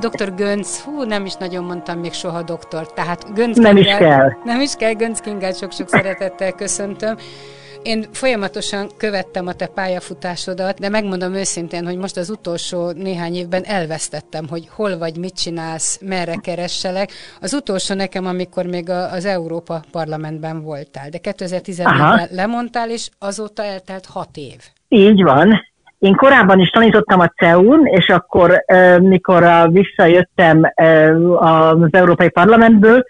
Dr. Gönc, hú, nem is nagyon mondtam még soha doktor, tehát Gönc Nem is kell. Nem is kell, Gönc Kingát sok-sok szeretettel köszöntöm. Én folyamatosan követtem a te pályafutásodat, de megmondom őszintén, hogy most az utolsó néhány évben elvesztettem, hogy hol vagy, mit csinálsz, merre keresselek. Az utolsó nekem, amikor még az Európa Parlamentben voltál, de 2014-ben lemondtál, és azóta eltelt hat év. Így van. Én korábban is tanítottam a CEU-n, és akkor, mikor visszajöttem az Európai Parlamentből,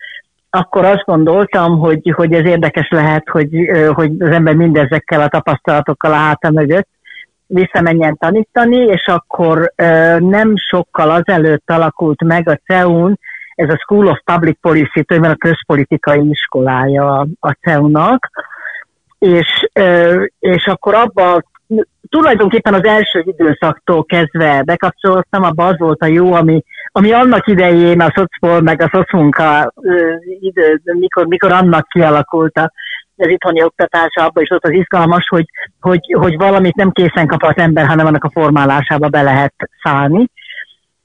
akkor azt gondoltam, hogy, hogy ez érdekes lehet, hogy, hogy az ember mindezekkel a tapasztalatokkal a háta mögött. Visszamenjen tanítani, és akkor nem sokkal azelőtt alakult meg a CEU-n, ez a School of Public Policy, tőlem a közpolitikai iskolája a CEU-nak, és, és akkor abba tulajdonképpen az első időszaktól kezdve bekapcsolódtam, abban az volt a jó, ami, ami annak idején a szocpol meg a szocmunka idő, mikor, mikor annak kialakult a, az itthoni oktatása, abban is ott az izgalmas, hogy, hogy, hogy valamit nem készen kap az ember, hanem annak a formálásába be lehet szállni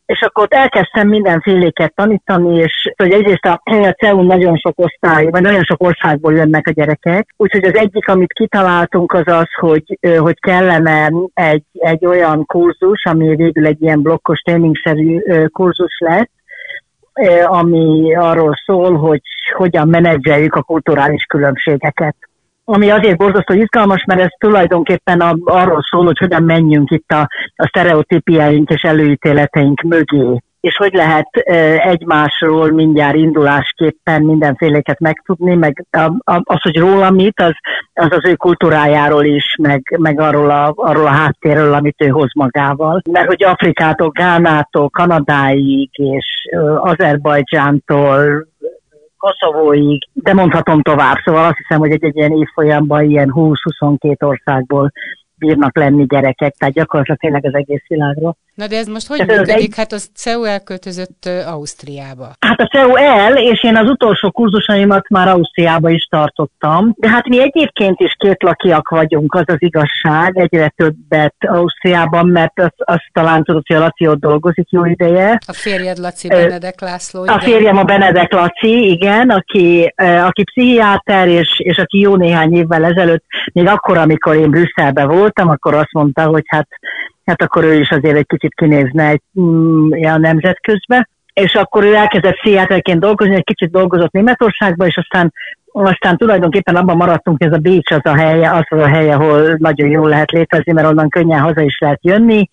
és akkor ott elkezdtem mindenféléket tanítani, és hogy egyrészt a, a CEU nagyon sok osztály, vagy nagyon sok országból jönnek a gyerekek, úgyhogy az egyik, amit kitaláltunk, az az, hogy, hogy kellene egy, egy olyan kurzus, ami végül egy ilyen blokkos tréningszerű kurzus lett, ami arról szól, hogy hogyan menedzseljük a kulturális különbségeket ami azért borzasztó izgalmas, mert ez tulajdonképpen a, arról szól, hogy hogyan menjünk itt a, a sztereotípiáink és előítéleteink mögé és hogy lehet egymásról mindjárt indulásképpen mindenféléket megtudni, meg az, hogy róla mit, az az, az ő kultúrájáról is, meg, meg arról, a, arról a háttérről, amit ő hoz magával. Mert hogy Afrikától, Gánától, Kanadáig és Azerbajdzsántól, Koszovóig, de mondhatom tovább. Szóval azt hiszem, hogy egy, egy ilyen évfolyamban ilyen 20-22 országból bírnak lenni gyerekek, tehát gyakorlatilag tényleg az egész világról. Na de ez most hogy Tehát működik? Egy... Hát az CEU elköltözött Ausztriába. Hát a CEU el, és én az utolsó kurzusaimat már Ausztriába is tartottam. De hát mi egyébként is kétlakiak vagyunk, az az igazság, egyre többet Ausztriában, mert azt, az talán tudod, hogy a Laci ott dolgozik jó ideje. A férjed Laci Benedek László. Igen. A férjem a Benedek Laci, igen, aki, aki pszichiáter, és, és aki jó néhány évvel ezelőtt, még akkor, amikor én Brüsszelben voltam, akkor azt mondta, hogy hát hát akkor ő is azért egy kicsit kinézne egy mm, a nemzetközbe. És akkor ő elkezdett pszichiáterként dolgozni, egy kicsit dolgozott Németországban, és aztán aztán tulajdonképpen abban maradtunk, hogy ez a Bécs az a helye, az a helye, ahol nagyon jól lehet létezni, mert onnan könnyen haza is lehet jönni,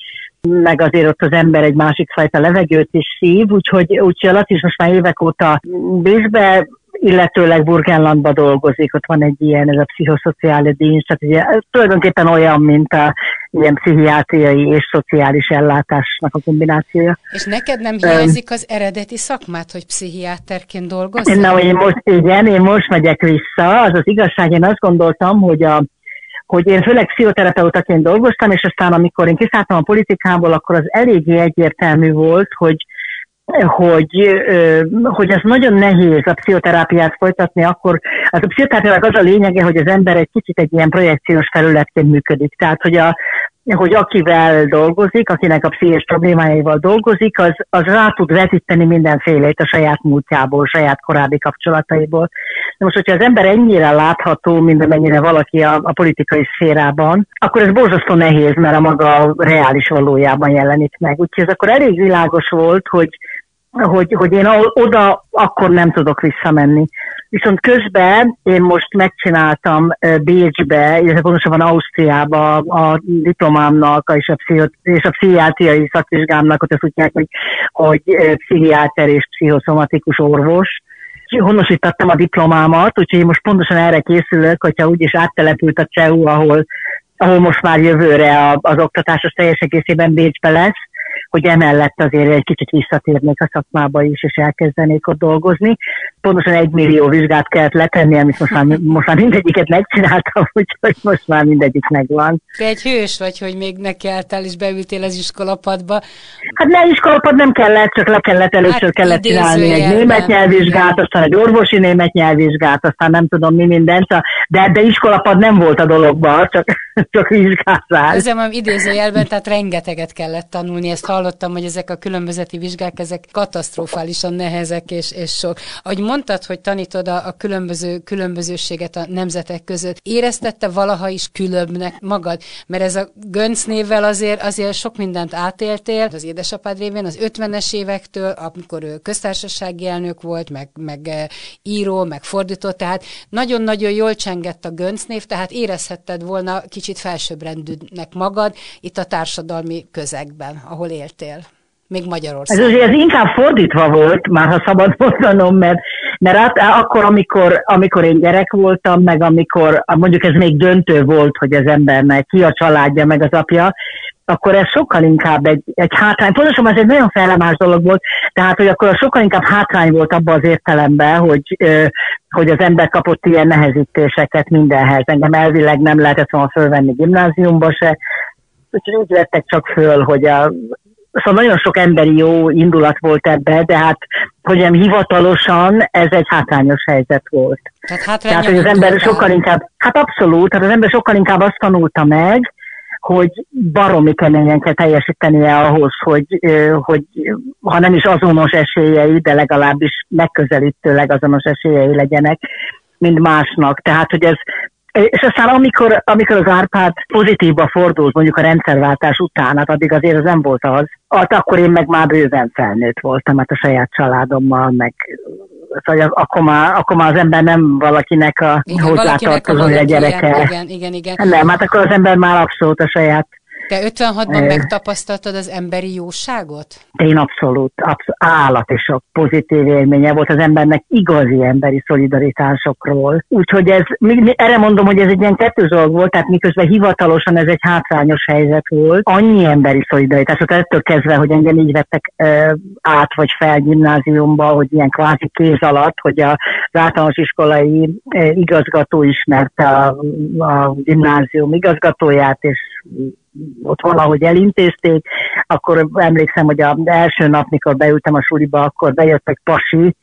meg azért ott az ember egy másik fajta levegőt is szív, úgyhogy, úgyhogy a Laci is most már évek óta Bécsbe illetőleg Burgenlandban dolgozik, ott van egy ilyen, ez a pszichoszociális díj, tehát ugye, tulajdonképpen olyan, mint a ilyen pszichiátriai és szociális ellátásnak a kombinációja. És neked nem hiányzik az eredeti szakmát, hogy pszichiáterként dolgozol? Na, én most, igen, én most megyek vissza. Az az igazság, én azt gondoltam, hogy a hogy én főleg pszichoterapeutaként dolgoztam, és aztán amikor én kiszálltam a politikából, akkor az eléggé egyértelmű volt, hogy hogy, hogy ez nagyon nehéz a pszichoterápiát folytatni, akkor az a pszichoterápiának az a lényege, hogy az ember egy kicsit egy ilyen projekciós felületként működik. Tehát, hogy a, hogy akivel dolgozik, akinek a pszichés problémáival dolgozik, az, az rá tud vetíteni mindenfélét a saját múltjából, a saját korábbi kapcsolataiból. De most, hogyha az ember ennyire látható, mint amennyire valaki a, a politikai szférában, akkor ez borzasztó nehéz, mert a maga reális valójában jelenik meg. Úgyhogy ez akkor elég világos volt, hogy, hogy, hogy én oda akkor nem tudok visszamenni. Viszont közben én most megcsináltam Bécsbe, illetve pontosabban Ausztriába a diplomámnak és a, pszichot, és a pszichiátriai szakvizsgámnak, ott azt tudják, hogy, hogy pszichiáter és pszichoszomatikus orvos. Honosítottam a diplomámat, úgyhogy most pontosan erre készülök, hogyha úgyis áttelepült a CEU, ahol, ahol most már jövőre az oktatás az teljes egészében Bécsbe lesz, hogy emellett azért egy kicsit visszatérnék a szakmába is, és elkezdenék ott dolgozni. Pontosan egy millió vizsgát kellett letenni, amit most már, most már mindegyiket megcsináltam, úgyhogy most már mindegyik megvan. Te egy hős vagy, hogy még nekiálltál és beültél az iskolapadba. Hát ne iskolapad nem kellett, csak le kellett először hát kellett csinálni egy német nyelvvizsgát, aztán egy orvosi német nyelvvizsgát, aztán nem tudom mi mindent, de, de iskolapad nem volt a dologban, csak, csak vizsgázás. Ezzel mondom idézőjelben, tehát rengeteget kellett tanulni, ezt hallottam, hogy ezek a különbözeti vizsgák, ezek katasztrofálisan nehezek és, és sok. Ahogy mondtad, hogy tanítod a, a különböző, különbözőséget a nemzetek között, éreztette valaha is különbnek magad? Mert ez a Gönc névvel azért, azért sok mindent átéltél az édesapád révén, az 50-es évektől, amikor ő köztársasági elnök volt, meg, meg eh, író, meg fordító, tehát nagyon-nagyon jól csengett a Gönc név, tehát érezhetted volna kicsit felsőbbrendűnek magad itt a társadalmi közegben, ahol éltél még Magyarországon. Ez, ez inkább fordítva volt, már ha szabad mondanom, mert, mert át, akkor, amikor, amikor én gyerek voltam, meg amikor mondjuk ez még döntő volt, hogy az embernek ki a családja, meg az apja, akkor ez sokkal inkább egy, egy hátrány. Pontosan ez egy nagyon fellemás dolog volt, tehát hogy akkor sokkal inkább hátrány volt abban az értelemben, hogy, hogy az ember kapott ilyen nehezítéseket mindenhez. Engem elvileg nem lehetett volna fölvenni gimnáziumba se, úgyhogy úgy vettek csak föl, hogy a, Szóval nagyon sok emberi jó indulat volt ebbe, de hát, hogy nem hivatalosan, ez egy hátrányos helyzet volt. Tehát, tehát hogy az ember sokkal inkább, hát abszolút, tehát az ember sokkal inkább azt tanulta meg, hogy baromi keményen kell teljesítenie ahhoz, hogy, hogy ha nem is azonos esélyei, de legalábbis megközelítőleg azonos esélyei legyenek, mint másnak. Tehát, hogy ez és aztán amikor, amikor az Árpád pozitívba fordult, mondjuk a rendszerváltás után, hát addig azért az nem volt az, hát akkor én meg már bőven felnőtt voltam, hát a saját családommal, meg szóval akkor már, akkor már az ember nem valakinek a hozzátartozója gyereke. Igen, igen, igen. Nem, hát akkor az ember már abszolút a saját te 56-ban megtapasztaltad az emberi jóságot? Én abszolút, abszolút állat és a pozitív élménye volt az embernek igazi emberi szolidaritásokról. Úgyhogy ez, erre mondom, hogy ez egy ilyen kettős dolog volt, tehát miközben hivatalosan ez egy hátrányos helyzet volt, annyi emberi szolidaritások, ettől kezdve, hogy engem így vettek e, át vagy fel gimnáziumba, hogy ilyen kvázi kéz alatt, hogy az általános iskolai igazgató ismerte a, a gimnázium igazgatóját, és ott valahogy elintézték, akkor emlékszem, hogy az első nap, mikor beültem a suliba, akkor bejött egy pasi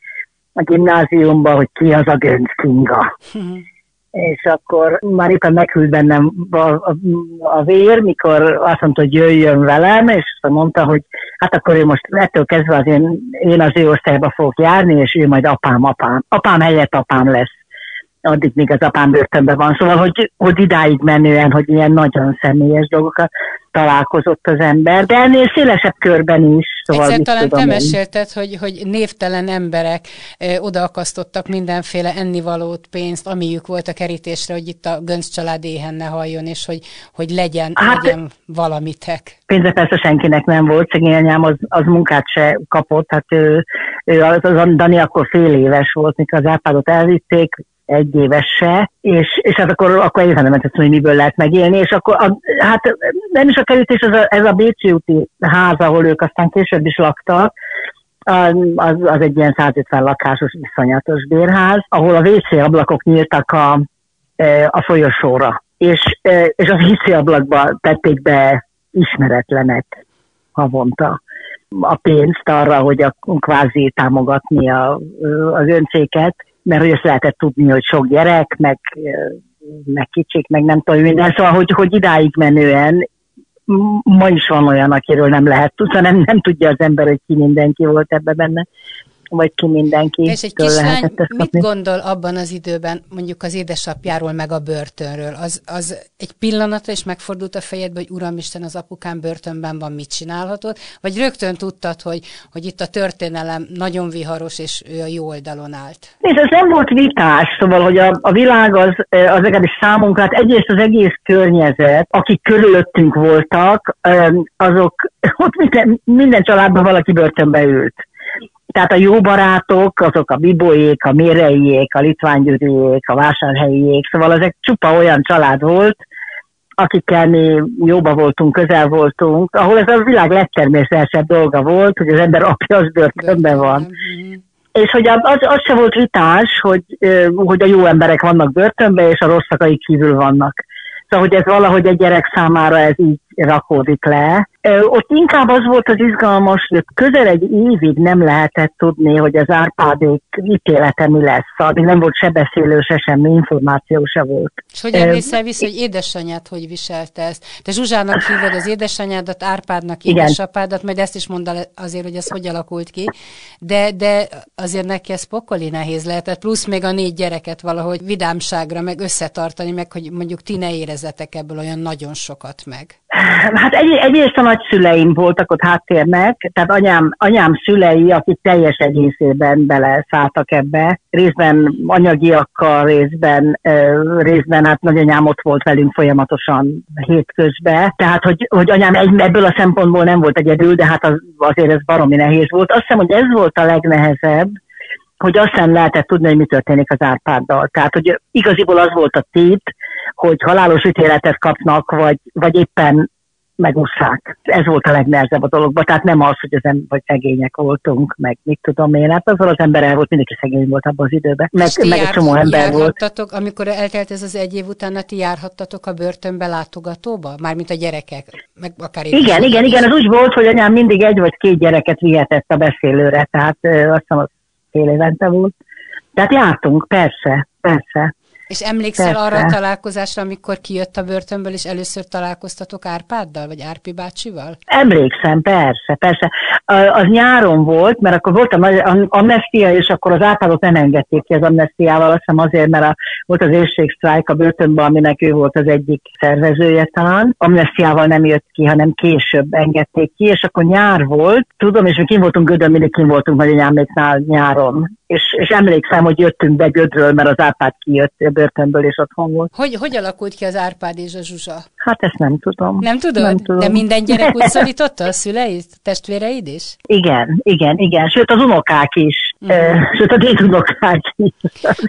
a gimnáziumba, hogy ki az a Gönc Kinga. és akkor már éppen meghűlt bennem a, a, a vér, mikor azt mondta, hogy jöjjön velem, és mondta, hogy hát akkor ő most ettől kezdve az én, én az ő osztályba fogok járni, és ő majd apám, apám. Apám helyett apám lesz addig még az apám börtönben van. Szóval, hogy, hogy idáig menően, hogy ilyen nagyon személyes dolgokat találkozott az ember, de ennél szélesebb körben is. Szóval Egyszer talán te mesélted, hogy, hogy névtelen emberek ö, odaakasztottak mindenféle ennivalót, pénzt, amiük volt a kerítésre, hogy itt a Gönc család éhen ne halljon, és hogy, hogy legyen, hát, legyen valamitek. Pénze persze senkinek nem volt, szegény anyám az, az munkát se kapott, hát ő, ő az, az Dani akkor fél éves volt, mikor az Árpádot elvitték, egy éves se, és, és hát akkor, akkor egyáltalán nem mentett, hogy miből lehet megélni, és akkor a, hát nem is a kerítés, ez a, ez a Bécsi úti ház, ahol ők aztán később is laktak, az, az egy ilyen 150 lakásos iszonyatos bérház, ahol a WC ablakok nyíltak a, e, a folyosóra, és, e, és az WC ablakba tették be ismeretlenek havonta a pénzt arra, hogy a kvázi támogatni a, az öncéket, mert hogy ezt lehetett tudni, hogy sok gyerek, meg, meg kicsik, meg nem tudom minden, szóval, hogy, hogy idáig menően ma is van olyan, akiről nem lehet tudni, nem, nem tudja az ember, hogy ki mindenki volt ebbe benne vagy ki mindenki. És egy kislány mit gondol abban az időben mondjuk az édesapjáról, meg a börtönről? Az, az egy pillanatra is megfordult a fejedbe, hogy Uramisten, az apukám börtönben van, mit csinálhatott? Vagy rögtön tudtad, hogy, hogy itt a történelem nagyon viharos, és ő a jó oldalon állt? És ez nem volt vitás, szóval, hogy a, a világ az, az legalábbis számunkra, hát egyrészt az egész környezet, akik körülöttünk voltak, azok ott minden, minden családban valaki börtönbe ült tehát a jó barátok, azok a biboék, a méreiek, a litványgyőriék, a vásárhelyiek, szóval ezek csupa olyan család volt, akikkel mi jóba voltunk, közel voltunk, ahol ez a világ legtermészetesebb dolga volt, hogy az ember apja az börtönben van. És hogy az, az se volt vitás, hogy, hogy a jó emberek vannak börtönben, és a rosszak, kívül vannak. Szóval, hogy ez valahogy egy gyerek számára ez így rakódik le. Ott inkább az volt az izgalmas, hogy közel egy évig nem lehetett tudni, hogy az Árpádék ítélete mi lesz. Addig nem volt se beszélő, se semmi információ se volt. És hogy emlékszel vissza, hogy édesanyád hogy viselte ezt? Te Zsuzsának hívod az édesanyádat, Árpádnak édesapádat, majd ezt is mondd azért, hogy ez hogy alakult ki. De, de azért neki ez pokoli nehéz lehetett, plusz még a négy gyereket valahogy vidámságra, meg összetartani, meg hogy mondjuk ti ne érezetek ebből olyan nagyon sokat meg. Hát egy, egyrészt a nagyszüleim voltak ott háttérnek, tehát anyám, anyám szülei, akik teljes egészében beleszálltak ebbe, részben anyagiakkal, részben, részben hát nagyanyám ott volt velünk folyamatosan hétközben, tehát hogy, hogy anyám egy, ebből a szempontból nem volt egyedül, de hát az, azért ez baromi nehéz volt. Azt hiszem, hogy ez volt a legnehezebb, hogy azt nem lehetett tudni, hogy mi történik az Árpáddal. Tehát, hogy igaziból az volt a tét, hogy halálos ítéletet kapnak, vagy, vagy éppen megúszszák. Ez volt a legnehezebb a dologban, tehát nem az, hogy az em- vagy szegények voltunk, meg mit tudom én, hát azzal az ember el volt, mindenki szegény volt abban az időben, meg, meg egy csomó ember volt. Amikor eltelt ez az egy év után, ti járhattatok a börtönbe látogatóba? Mármint a gyerekek, meg akár Igen, igen, igen, az úgy volt, hogy anyám mindig egy vagy két gyereket vihetett a beszélőre, tehát azt hiszem az fél évente volt. Tehát jártunk, persze, persze. És emlékszel Persze. arra a találkozásra, amikor kijött a börtönből, és először találkoztatok Árpáddal, vagy Árpi bácsival? Emlékszem, persze, persze. Az nyáron volt, mert akkor volt a amnestia, és akkor az Árpádot nem engedték ki az amnestiával, azt hiszem azért, mert a, volt az éjségsztrájk a börtönben, aminek ő volt az egyik szervezője talán. Amnestiával nem jött ki, hanem később engedték ki, és akkor nyár volt, tudom, és mi kim voltunk Gödön, mindig kim voltunk nagyanyáméknál nyáron és, és emlékszem, hogy jöttünk be Gödről, mert az Árpád kijött a börtönből, és otthon volt. Hogy, hogy alakult ki az Árpád és a Zsuzsa? Hát ezt nem tudom. Nem tudod? Nem tudom. De minden gyerek úgy szólította a szüleid, testvéreid is? Igen, igen, igen. Sőt, az unokák is. Mm. Sőt, a dédunokák is.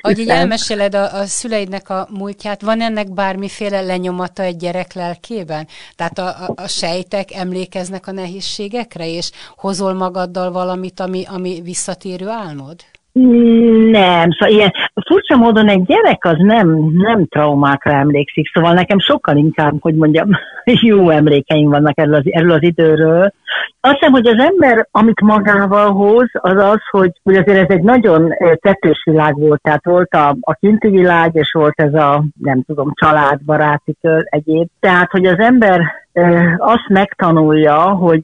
Hogy így elmeséled a, a szüleidnek a múltját, van ennek bármiféle lenyomata egy gyerek lelkében? Tehát a, a, a sejtek emlékeznek a nehézségekre, és hozol magaddal valamit, ami, ami visszatérő álmod? Nem, szóval ilyen furcsa módon egy gyerek az nem, nem traumákra emlékszik, szóval nekem sokkal inkább, hogy mondjam, jó emlékeim vannak erről az, erről az időről. Azt hiszem, hogy az ember, amit magával hoz, az az, hogy, hogy azért ez egy nagyon tettős világ volt, tehát volt a, a kinti világ, és volt ez a, nem tudom, családbaráti kör, egyéb. Tehát, hogy az ember azt megtanulja, hogy,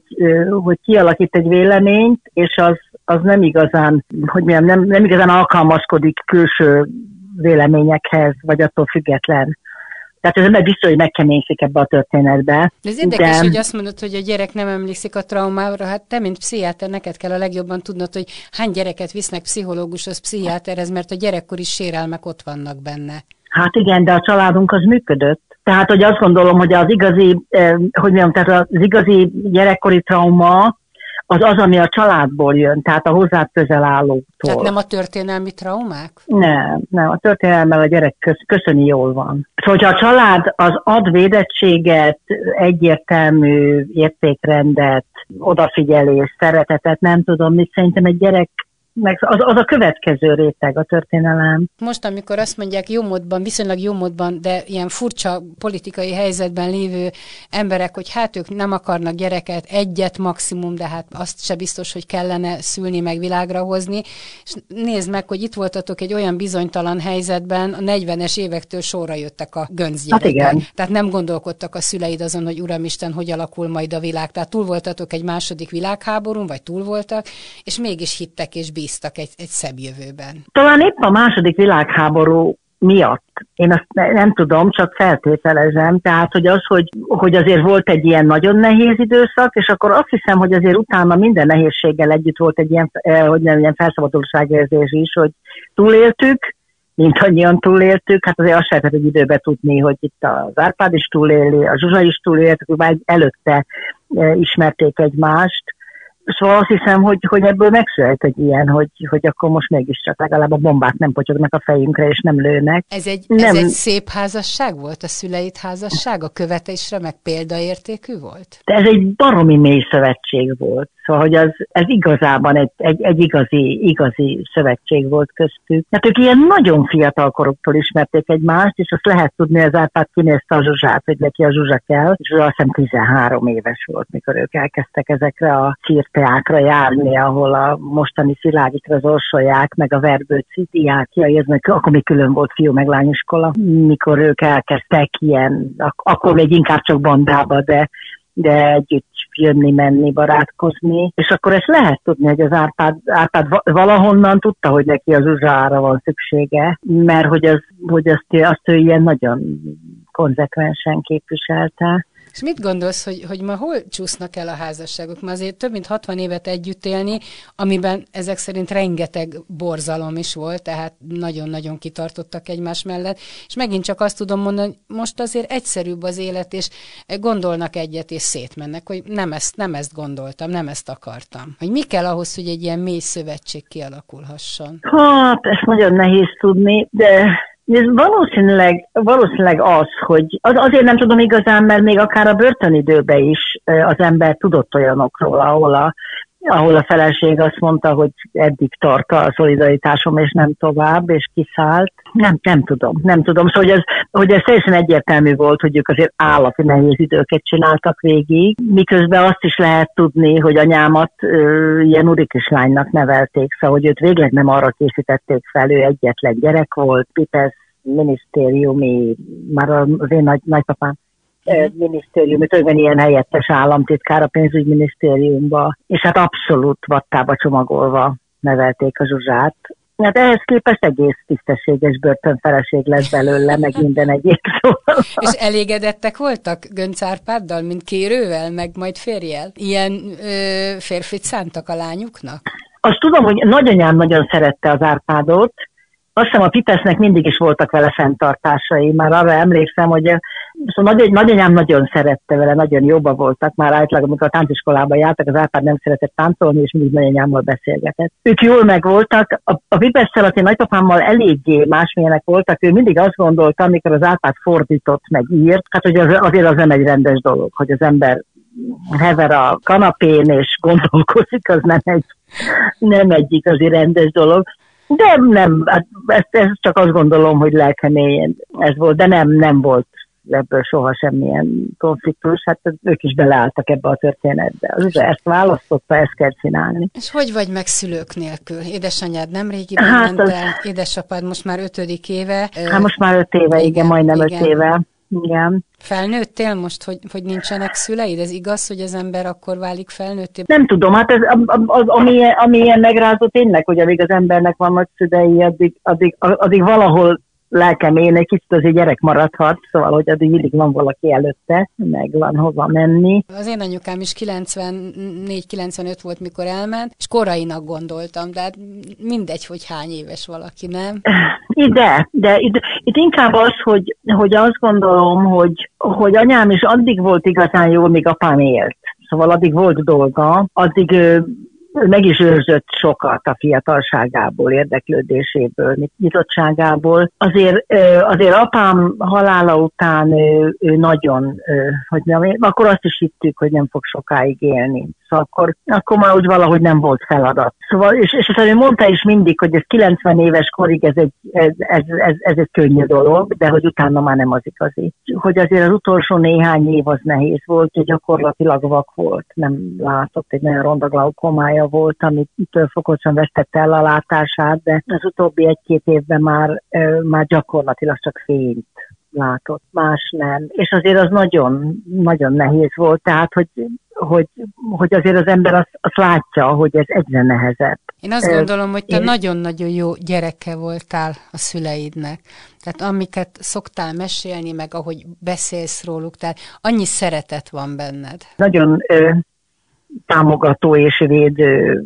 hogy kialakít egy véleményt, és az az nem igazán, hogy milyen, nem, nem igazán alkalmazkodik külső véleményekhez, vagy attól független. Tehát ez ember biztos, hogy megkeményszik ebbe a történetbe. De ez érdekes, de... hogy azt mondod, hogy a gyerek nem emlékszik a traumára. Hát te, mint pszichiáter, neked kell a legjobban tudnod, hogy hány gyereket visznek pszichológushoz, pszichiáterhez, mert a gyerekkori sérelmek ott vannak benne. Hát igen, de a családunk az működött. Tehát, hogy azt gondolom, hogy az igazi, eh, hogy mondjam, tehát az igazi gyerekkori trauma az az, ami a családból jön, tehát a hozzá közel állóktól. Tehát nem a történelmi traumák? Nem, nem, a történelmmel a gyerek köz, köszöni jól van. Szóval, hogyha a család az ad védettséget, egyértelmű értékrendet, odafigyelés, szeretetet, nem tudom mit, szerintem egy gyerek meg az, az a következő réteg a történelem. Most, amikor azt mondják jó módban, viszonylag jó módban, de ilyen furcsa politikai helyzetben lévő emberek, hogy hát ők nem akarnak gyereket, egyet maximum, de hát azt se biztos, hogy kellene szülni, meg világra hozni. És nézd meg, hogy itt voltatok egy olyan bizonytalan helyzetben, a 40-es évektől sorra jöttek a gönzgyerekek. Hát igen. Tehát nem gondolkodtak a szüleid azon, hogy Uramisten, hogy alakul majd a világ. Tehát túl voltatok egy második világháborún, vagy túl voltak, és mégis hittek és bíztak egy, egy szebb jövőben? Talán épp a második világháború miatt. Én azt nem tudom, csak feltételezem. Tehát, hogy az, hogy, hogy azért volt egy ilyen nagyon nehéz időszak, és akkor azt hiszem, hogy azért utána minden nehézséggel együtt volt egy ilyen, eh, hogy nem, ilyen felszabadultságérzés is, hogy túléltük, mint annyian túléltük, hát azért azt lehetett egy időbe tudni, hogy itt az Árpád is túléli, a Zsuzsa is túlélt, már előtte eh, ismerték egymást, Szóval azt hiszem, hogy, hogy ebből megszület egy ilyen, hogy, hogy akkor most mégiscsak legalább a bombák nem potyognak a fejünkre, és nem lőnek. Ez egy, nem. ez egy szép házasság volt, a szüleit házasság, a követésre meg példaértékű volt? De ez egy baromi mély szövetség volt. Szóval, hogy az, ez igazában egy, egy, egy igazi, igazi szövetség volt köztük. Hát ők ilyen nagyon fiatal koroktól ismerték egymást, és azt lehet tudni, az Árpád kinézte a Zsuzsát, hogy neki a Zsuzsa kell, és azt hiszem 13 éves volt, mikor ők elkezdtek ezekre a cirteákra járni, ahol a mostani Szilágyikra orsolják, meg a Verbőci diákjai, ez meg akkor még külön volt fiú meg lányiskola, mikor ők elkezdtek ilyen, ak- akkor még inkább csak bandába, de de együtt jönni-menni, barátkozni, és akkor ezt lehet tudni, hogy az Árpád, Árpád valahonnan tudta, hogy neki az uzsára van szüksége, mert hogy, az, hogy azt, azt ő ilyen nagyon konzekvensen képviselte. És mit gondolsz, hogy, hogy ma hol csúsznak el a házasságok? Ma azért több mint 60 évet együtt élni, amiben ezek szerint rengeteg borzalom is volt, tehát nagyon-nagyon kitartottak egymás mellett, és megint csak azt tudom mondani, hogy most azért egyszerűbb az élet, és gondolnak egyet, és szétmennek, hogy nem ezt, nem ezt gondoltam, nem ezt akartam. Hogy mi kell ahhoz, hogy egy ilyen mély szövetség kialakulhasson? Hát, ezt nagyon nehéz tudni, de ez valószínűleg, valószínűleg az, hogy az, azért nem tudom igazán, mert még akár a börtönidőben is az ember tudott olyanokról, ahol a, ahol a feleség azt mondta, hogy eddig tart a szolidaritásom, és nem tovább, és kiszállt. Nem, nem tudom, nem tudom. Szóval, hogy ez, hogy ez teljesen egyértelmű volt, hogy ők azért állati nehéz időket csináltak végig, miközben azt is lehet tudni, hogy anyámat ö, ilyen urikislánynak nevelték, szóval, hogy őt végleg nem arra készítették fel, ő egyetlen gyerek volt, Pipes minisztériumi, már az én nagy, nagypapám uh-huh. minisztérium, tulajdonképpen ilyen helyettes államtitkár a pénzügyminisztériumba, és hát abszolút vattába csomagolva nevelték a Zsuzsát. Hát ehhez képest egész tisztességes börtönfeleség lesz belőle, meg minden egyéb szóval. És elégedettek voltak Gönc Árpáddal, mint kérővel, meg majd férjel? Ilyen ö, férfit szántak a lányuknak? Azt tudom, hogy nagyanyám nagyon szerette az Árpádot, azt hiszem a Pitesnek mindig is voltak vele fenntartásai. Már arra emlékszem, hogy szóval nagy, nagyanyám nagyon szerette vele, nagyon jobban voltak. Már általában, amikor a tánciskolába jártak, az Árpád nem szeretett táncolni, és mindig nagyanyámmal beszélgetett. Ők jól megvoltak. A, a Pipesszel, aki nagypapámmal eléggé másmilyenek voltak, ő mindig azt gondolta, amikor az Árpád fordított, meg írt, hát hogy az, azért az nem egy rendes dolog, hogy az ember hever a kanapén és gondolkozik, az nem egy, nem egy igazi rendes dolog. De nem, hát ezt, ezt csak azt gondolom, hogy lelkemélyen ez volt, de nem, nem volt ebből soha semmilyen konfliktus, hát ők is beleálltak ebbe a történetbe. Az ezt választotta, ezt kell csinálni. És hogy vagy meg szülők nélkül? Édesanyád nem régiben hát ment az... el, édesapád most már ötödik éve. Hát most már öt éve, igen, igen majdnem igen. öt éve. Igen. Felnőttél most, hogy, hogy nincsenek szüleid? Ez igaz, hogy az ember akkor válik felnőtté? Nem tudom, hát ez, az, ami, ami ilyen megrázó tényleg, hogy amíg az embernek vannak szülei, addig, addig, addig valahol lelkem én egy kicsit azért gyerek maradhat, szóval, hogy addig van valaki előtte, meg van hova menni. Az én anyukám is 94-95 volt, mikor elment, és korainak gondoltam, de hát mindegy, hogy hány éves valaki, nem? Ide, de ide, itt inkább az, hogy, hogy azt gondolom, hogy, hogy anyám is addig volt igazán jó, míg apám élt. Szóval addig volt dolga, addig meg is őrzött sokat a fiatalságából, érdeklődéséből, nyitottságából. Azért, azért apám halála után ő, ő nagyon, hogy nem, akkor azt is hittük, hogy nem fog sokáig élni. Akkor, akkor már úgy valahogy nem volt feladat. Szóval, és, és azt mondta is mindig, hogy ez 90 éves korig ez egy, ez, ez, ez, ez egy könnyű dolog, de hogy utána már nem az igazi. Hogy azért az utolsó néhány év az nehéz volt, hogy gyakorlatilag vak volt, nem látott, egy nagyon ronda glaukomája volt, amitől fokozatosan vesztette el a látását, de az utóbbi egy-két évben már, már gyakorlatilag csak fényt látott, más nem. És azért az nagyon, nagyon nehéz volt, tehát hogy, hogy, hogy azért az ember azt, azt látja, hogy ez egyre nehezebb. Én azt gondolom, hogy te nagyon-nagyon jó gyereke voltál a szüleidnek. Tehát amiket szoktál mesélni, meg ahogy beszélsz róluk, tehát annyi szeretet van benned. Nagyon ö, támogató és védő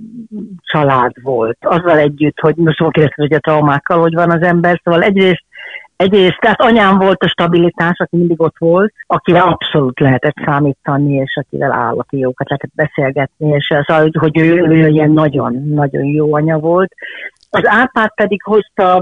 család volt. Azzal együtt, hogy most kérdeztem, hogy a traumákkal hogy van az ember, szóval egyrészt Egyrészt, tehát anyám volt a stabilitás, aki mindig ott volt, akivel abszolút lehetett számítani, és akivel állati jókat lehetett beszélgetni, és az, hogy ő, ő ilyen nagyon-nagyon jó anya volt. Az Árpád pedig hozta,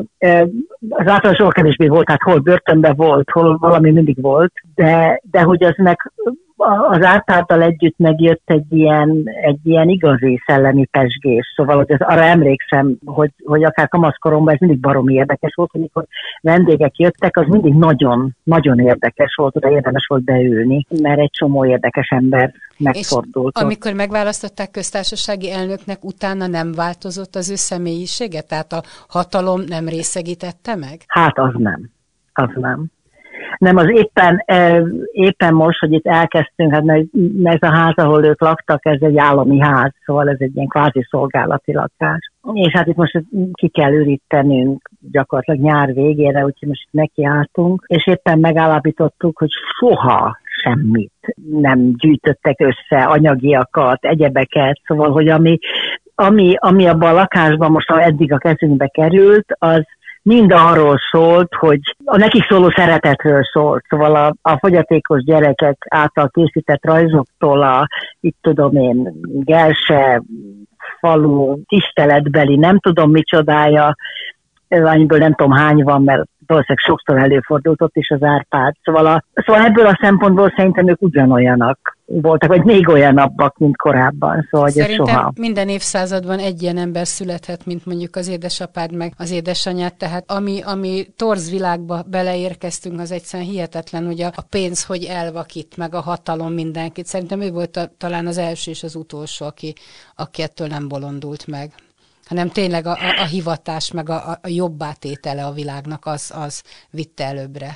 az általános soha kevésbé volt, tehát hol börtönben volt, hol valami mindig volt, de, de hogy az meg az ártárdal együtt megjött egy ilyen, egy ilyen igazi szellemi pesgés. Szóval hogy az, arra emlékszem, hogy, hogy akár kamaszkoromban ez mindig baromi érdekes volt, amikor vendégek jöttek, az mindig nagyon, nagyon érdekes volt, oda érdemes volt beülni, mert egy csomó érdekes ember megfordult. És amikor megválasztották köztársasági elnöknek, utána nem változott az ő személyisége? Tehát a hatalom nem részegítette meg? Hát az nem. Az nem nem az éppen, éppen most, hogy itt elkezdtünk, hát ez a ház, ahol ők laktak, ez egy állami ház, szóval ez egy ilyen kvázi szolgálati lakás. És hát itt most ki kell ürítenünk gyakorlatilag nyár végére, úgyhogy most nekiálltunk, és éppen megállapítottuk, hogy soha semmit nem gyűjtöttek össze, anyagiakat, egyebeket, szóval, hogy ami, ami, ami abban a lakásban most eddig a kezünkbe került, az mind arról szólt, hogy a nekik szóló szeretetről szólt. Szóval a, a fogyatékos gyerekek által készített rajzoktól a, itt tudom én, Gelse, falu, tiszteletbeli, nem tudom micsodája, amiből nem tudom hány van, mert valószínűleg sokszor előfordult ott is az Árpád. Szóval, a, szóval ebből a szempontból szerintem ők ugyanolyanak voltak, vagy még olyanabbak, mint korábban. Szóval, Szerintem soha... minden évszázadban egy ilyen ember születhet, mint mondjuk az édesapád meg az édesanyád, tehát ami, ami torz világba beleérkeztünk, az egyszerűen hihetetlen, hogy a, a pénz hogy elvakít, meg a hatalom mindenkit. Szerintem ő volt a, talán az első és az utolsó, aki, aki ettől nem bolondult meg hanem tényleg a, a, a hivatás, meg a, a jobbátétele a világnak az, az vitte előbbre.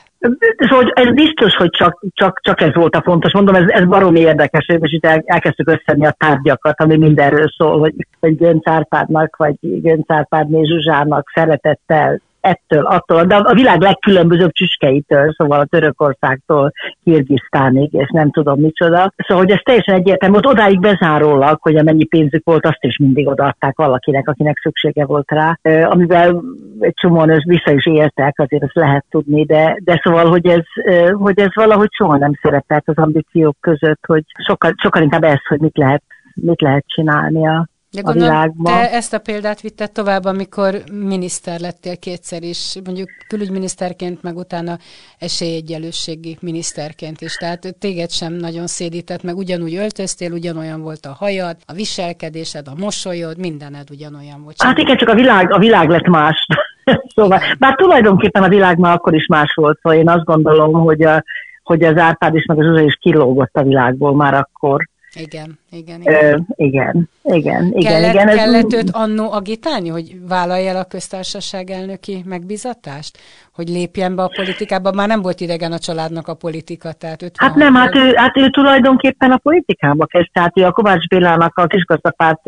Szóval ez biztos, hogy csak, csak, csak ez volt a fontos. Mondom, ez, ez baromi érdekes, és itt el, elkezdtük összedni a tárgyakat, ami mindenről szól, hogy, hogy Gönc Árpádnak, vagy Gönc Árpádné Zsuzsának szeretettel ettől, attól, de a világ legkülönbözőbb csüskeitől, szóval a Törökországtól Kirgisztánig, és nem tudom micsoda. Szóval, hogy ez teljesen egyértelmű, ott odáig bezárólag, hogy amennyi pénzük volt, azt is mindig odaadták valakinek, akinek szüksége volt rá, amivel egy csomóan vissza is éltek, azért ezt lehet tudni, de, de szóval, hogy ez, hogy ez valahogy soha nem szerepelt az ambíciók között, hogy sokkal, sokkal inkább ez, hogy mit lehet, mit lehet csinálni a, de a világban. Te ezt a példát vitted tovább, amikor miniszter lettél kétszer is, mondjuk külügyminiszterként, meg utána esélyegyelősségi miniszterként is. Tehát téged sem nagyon szédített, meg ugyanúgy öltöztél, ugyanolyan volt a hajad, a viselkedésed, a mosolyod, mindened ugyanolyan volt. Hát igen, csak a világ, a világ lett más. szóval, bár tulajdonképpen a világ már akkor is más volt, szóval én azt gondolom, hogy, a, hogy az Árpád is, meg az Zsuzsa is kilógott a világból már akkor igen, igen, igen. Ö, igen, igen, igen. Kellett, igen, kellett őt annó agitálni, hogy vállalja el a köztársaság elnöki megbizatást? Hogy lépjen be a politikába? Már nem volt idegen a családnak a politika, tehát őt Hát nem, hát ő, hát ő tulajdonképpen a politikába kezd, tehát ő a Kovács Bélának a kisgazdapárt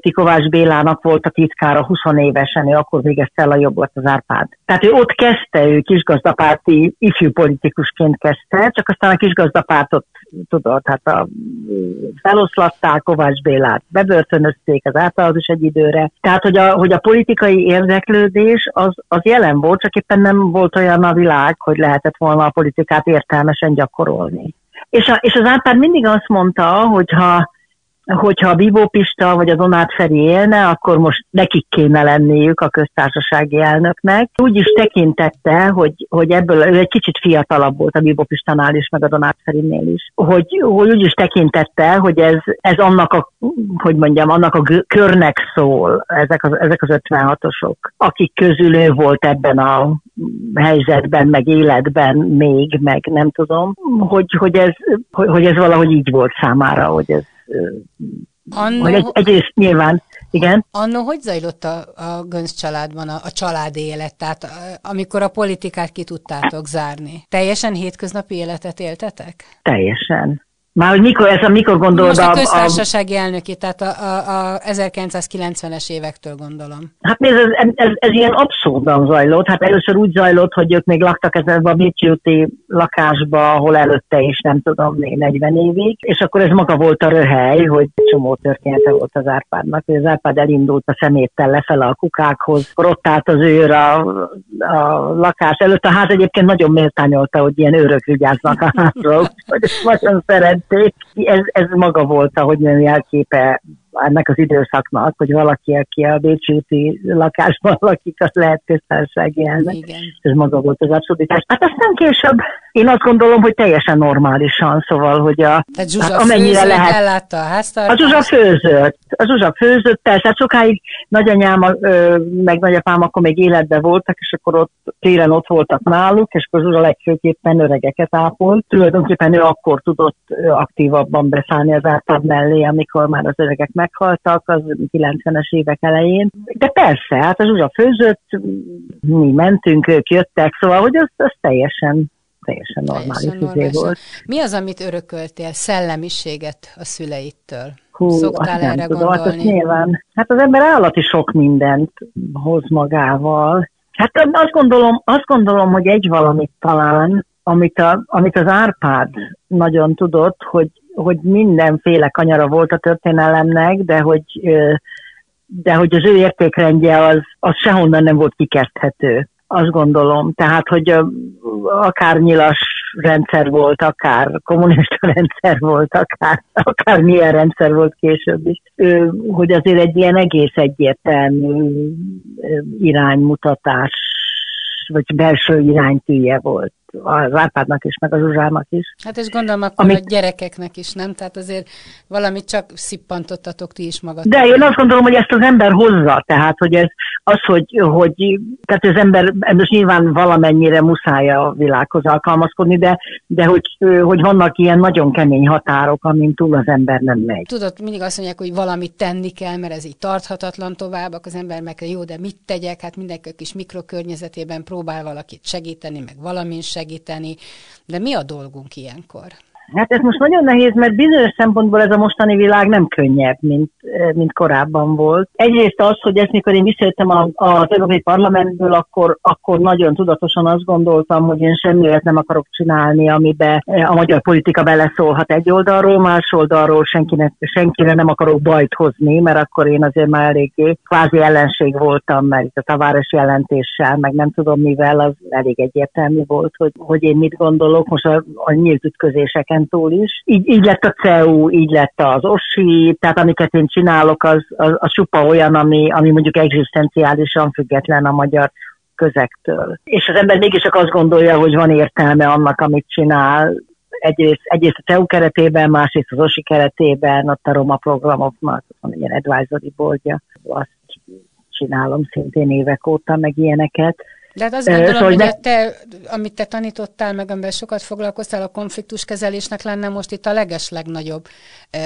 Tikovás Bélának volt a titkára 20 évesen, ő akkor végezte el a jobbot az Árpád. Tehát ő ott kezdte, ő kisgazdapárti ifjú politikusként kezdte, csak aztán a kisgazdapártot tudod, hát a, feloszlatták Kovács Bélát, bebörtönözték az általad is egy időre. Tehát, hogy a, hogy a politikai érdeklődés az, az jelen volt, csak éppen nem volt olyan a világ, hogy lehetett volna a politikát értelmesen gyakorolni. És, a, és az Árpád mindig azt mondta, hogy ha hogyha a Bibó Pista vagy a Donát Feri élne, akkor most nekik kéne lenniük a köztársasági elnöknek. Úgy is tekintette, hogy, hogy ebből ő egy kicsit fiatalabb volt a Bibó Pistanál is, meg a Donát Ferinél is, hogy, hogy úgy is tekintette, hogy ez, ez annak a, hogy mondjam, annak a körnek szól, ezek az, ezek az 56-osok, akik közül ő volt ebben a helyzetben, meg életben még, meg nem tudom, hogy, hogy, ez, hogy, hogy ez valahogy így volt számára, hogy ez Annó, egy, egyrészt nyilván, igen. Annó hogy zajlott a, a Gönc családban a, a családi élet? Tehát amikor a politikát ki tudtátok zárni? Teljesen hétköznapi életet éltetek? Teljesen. Már hogy mikor, ez a mikor gondolod? Most a köztársasági a, elnöki, tehát a, a, a 1990-es évektől gondolom. Hát ez, ez, ez, ez ilyen abszurdan zajlott. Hát először úgy zajlott, hogy ők még laktak ezzel a Bécsi lakásba, ahol előtte is nem tudom, 40 évig, és akkor ez maga volt a röhely, hogy csomó története volt az Árpádnak, hogy az Árpád elindult a szeméttel lefele a kukákhoz, ott állt az őr a, a lakás előtt. A ház egyébként nagyon méltányolta, hogy ilyen őrök vigyáznak a házról, hogy nagyon szerették. Ez, ez maga volt, ahogy nem jelképe ennek az időszaknak, hogy valaki, aki a Bécsi lakásban lakik, az lehet köztársasági elnök. Ez maga volt az abszurditás. Hát aztán később én azt gondolom, hogy teljesen normálisan, szóval, hogy a, Tehát Zsuzsa hát amennyire lehet. Ellátta a háztartást. A Zsuzsa főzött. A Zsuzsa főzött, persze, hát sokáig nagyanyám, meg nagyapám akkor még életben voltak, és akkor ott télen ott voltak náluk, és akkor Zsuzsa legfőképpen öregeket ápolt. Tulajdonképpen ő akkor tudott aktívabban beszállni az árpad mellé, amikor már az öregek meghaltak, az 90-es évek elején. De persze, hát a Zsuzsa főzött, mi mentünk, ők jöttek, szóval, hogy az, az teljesen teljesen normális, normális. volt. Mi az, amit örököltél, szellemiséget a szüleittől? Hú, Szoktál erre nem tudom, hát nyilván, hát az ember állati sok mindent hoz magával. Hát azt gondolom, azt gondolom, hogy egy valamit talán, amit, a, amit az Árpád nagyon tudott, hogy, hogy mindenféle kanyara volt a történelemnek, de hogy de hogy az ő értékrendje az, az sehonnan nem volt kikezdhető azt gondolom. Tehát, hogy akár nyilas rendszer volt, akár kommunista rendszer volt, akár, akár milyen rendszer volt később is, hogy azért egy ilyen egész egyértelmű iránymutatás, vagy belső iránytűje volt az Árpádnak is, meg az Zsuzsának is. Hát és gondolom akkor Amit... a gyerekeknek is, nem? Tehát azért valamit csak szippantottatok ti is magatok. De én azt gondolom, hogy ezt az ember hozza, tehát hogy ez az, hogy, hogy tehát az ember most nyilván valamennyire muszáj a világhoz alkalmazkodni, de, de hogy, hogy vannak ilyen nagyon kemény határok, amin túl az ember nem megy. Tudod, mindig azt mondják, hogy valamit tenni kell, mert ez így tarthatatlan tovább, az ember meg jó, de mit tegyek? Hát mindenki kis mikrokörnyezetében próbál valakit segíteni, meg valamin segíteni, de mi a dolgunk ilyenkor? Hát ez most nagyon nehéz, mert bizonyos szempontból ez a mostani világ nem könnyebb, mint, eh, mint korábban volt. Egyrészt az, hogy ezt mikor én visszajöttem az Európai Parlamentből, akkor, akkor nagyon tudatosan azt gondoltam, hogy én semmiért nem akarok csinálni, amibe eh, a magyar politika beleszólhat egy oldalról, más oldalról senkinek, senkire nem akarok bajt hozni, mert akkor én azért már eléggé kvázi ellenség voltam, mert a taváros jelentéssel, meg nem tudom mivel, az elég egyértelmű volt, hogy, hogy én mit gondolok. Most a, a nyílt ütközéseken túl is. Így, így lett a CEU, így lett az OSI, tehát amiket én csinálok, az, az, az csupa olyan, ami, ami mondjuk egzisztenciálisan független a magyar közektől. És az ember mégis csak azt gondolja, hogy van értelme annak, amit csinál, egyrészt, egyrészt a CEU keretében, másrészt az OSI keretében, ott a Roma programoknak, van ilyen advisory boardja, azt csinálom szintén évek óta, meg ilyeneket. De hát azt gondolom, szóval hogy te, amit te tanítottál, meg amiben sokat foglalkoztál, a konfliktuskezelésnek lenne most itt a leges legnagyobb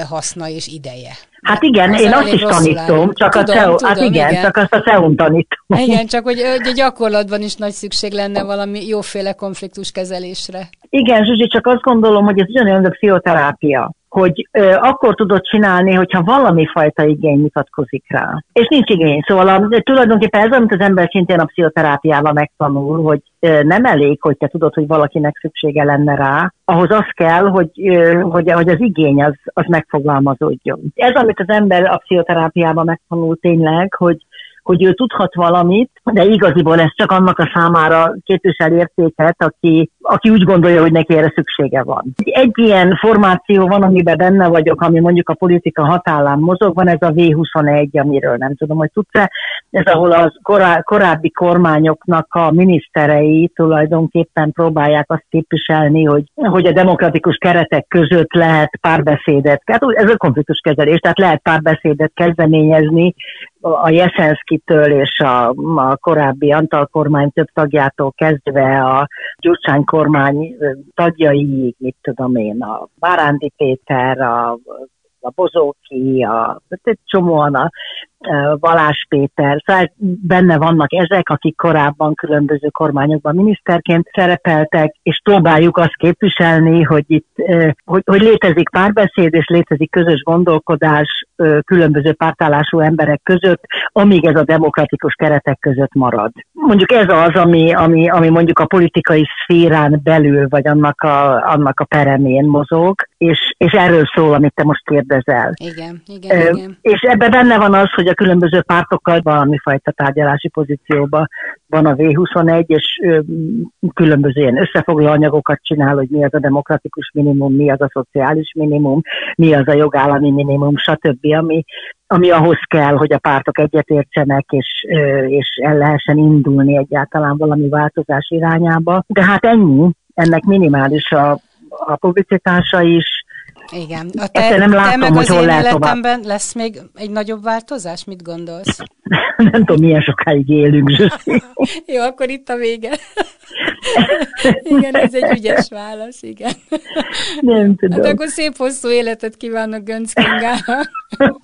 haszna és ideje. Hát igen, az én azt is tanítom, csak tudom, a CEU, hát igen, igen, csak azt a CEU-n tanítom. Igen, csak hogy, hogy a gyakorlatban is nagy szükség lenne valami jóféle konfliktuskezelésre. Igen, Zsuzsi, csak azt gondolom, hogy ez ugyanolyan, a pszichoterápia hogy ö, akkor tudod csinálni, hogyha valami fajta igény mutatkozik rá. És nincs igény. Szóval a, tulajdonképpen ez, amit az ember szintén a pszichoterápiával megtanul, hogy ö, nem elég, hogy te tudod, hogy valakinek szüksége lenne rá, ahhoz az kell, hogy, ö, hogy, hogy az igény az, az megfogalmazódjon. Ez, amit az ember a pszichoterápiában megtanul tényleg, hogy hogy ő tudhat valamit, de igaziból ez csak annak a számára képvisel értéket, aki, aki úgy gondolja, hogy neki erre szüksége van. Egy ilyen formáció van, amiben benne vagyok, ami mondjuk a politika hatállán mozog, van ez a V21, amiről nem tudom, hogy tudsz-e, ez ahol korá, korábbi kormányoknak a miniszterei tulajdonképpen próbálják azt képviselni, hogy, hogy a demokratikus keretek között lehet párbeszédet, hát ez a konfliktuskezelés, tehát lehet párbeszédet kezdeményezni a Jeszenszkitől és a, a korábbi Antal kormány több tagjától kezdve a Gyurcsány kormány tagjai, mit tudom én, a Bárándi Péter, a a Bozóki, a, egy csomóan a Balázs Péter, szóval benne vannak ezek, akik korábban különböző kormányokban miniszterként szerepeltek, és próbáljuk azt képviselni, hogy itt, hogy, hogy létezik párbeszéd, és létezik közös gondolkodás különböző pártállású emberek között, amíg ez a demokratikus keretek között marad. Mondjuk ez az, ami, ami, ami mondjuk a politikai szférán belül, vagy annak a, annak a peremén mozog, és, és erről szól, amit te most kérdezel. Igen, igen, uh, igen. És ebben benne van az, hogy a különböző pártokkal valami fajta tárgyalási pozícióban van a V21, és ö, különböző ilyen összefoglaló anyagokat csinál, hogy mi az a demokratikus minimum, mi az a szociális minimum, mi az a jogállami minimum, stb., ami, ami ahhoz kell, hogy a pártok egyetértsenek, és, ö, és el lehessen indulni egyáltalán valami változás irányába. De hát ennyi, ennek minimális a, a publicitása is, igen. A te, nem látom, te meg az én életemben tovább. lesz még egy nagyobb változás? Mit gondolsz? nem tudom, milyen sokáig élünk, Jó, akkor itt a vége. igen, ez egy ügyes válasz, igen. Nem tudom. Hát akkor szép hosszú életet kívánok Gönc Kingának.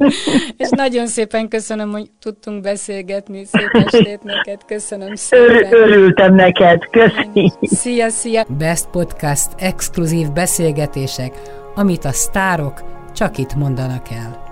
És nagyon szépen köszönöm, hogy tudtunk beszélgetni. Szép estét neked, köszönöm szépen. Örültem neked, köszönöm. Szia, szia. Best Podcast exkluzív beszélgetések amit a sztárok csak itt mondanak el.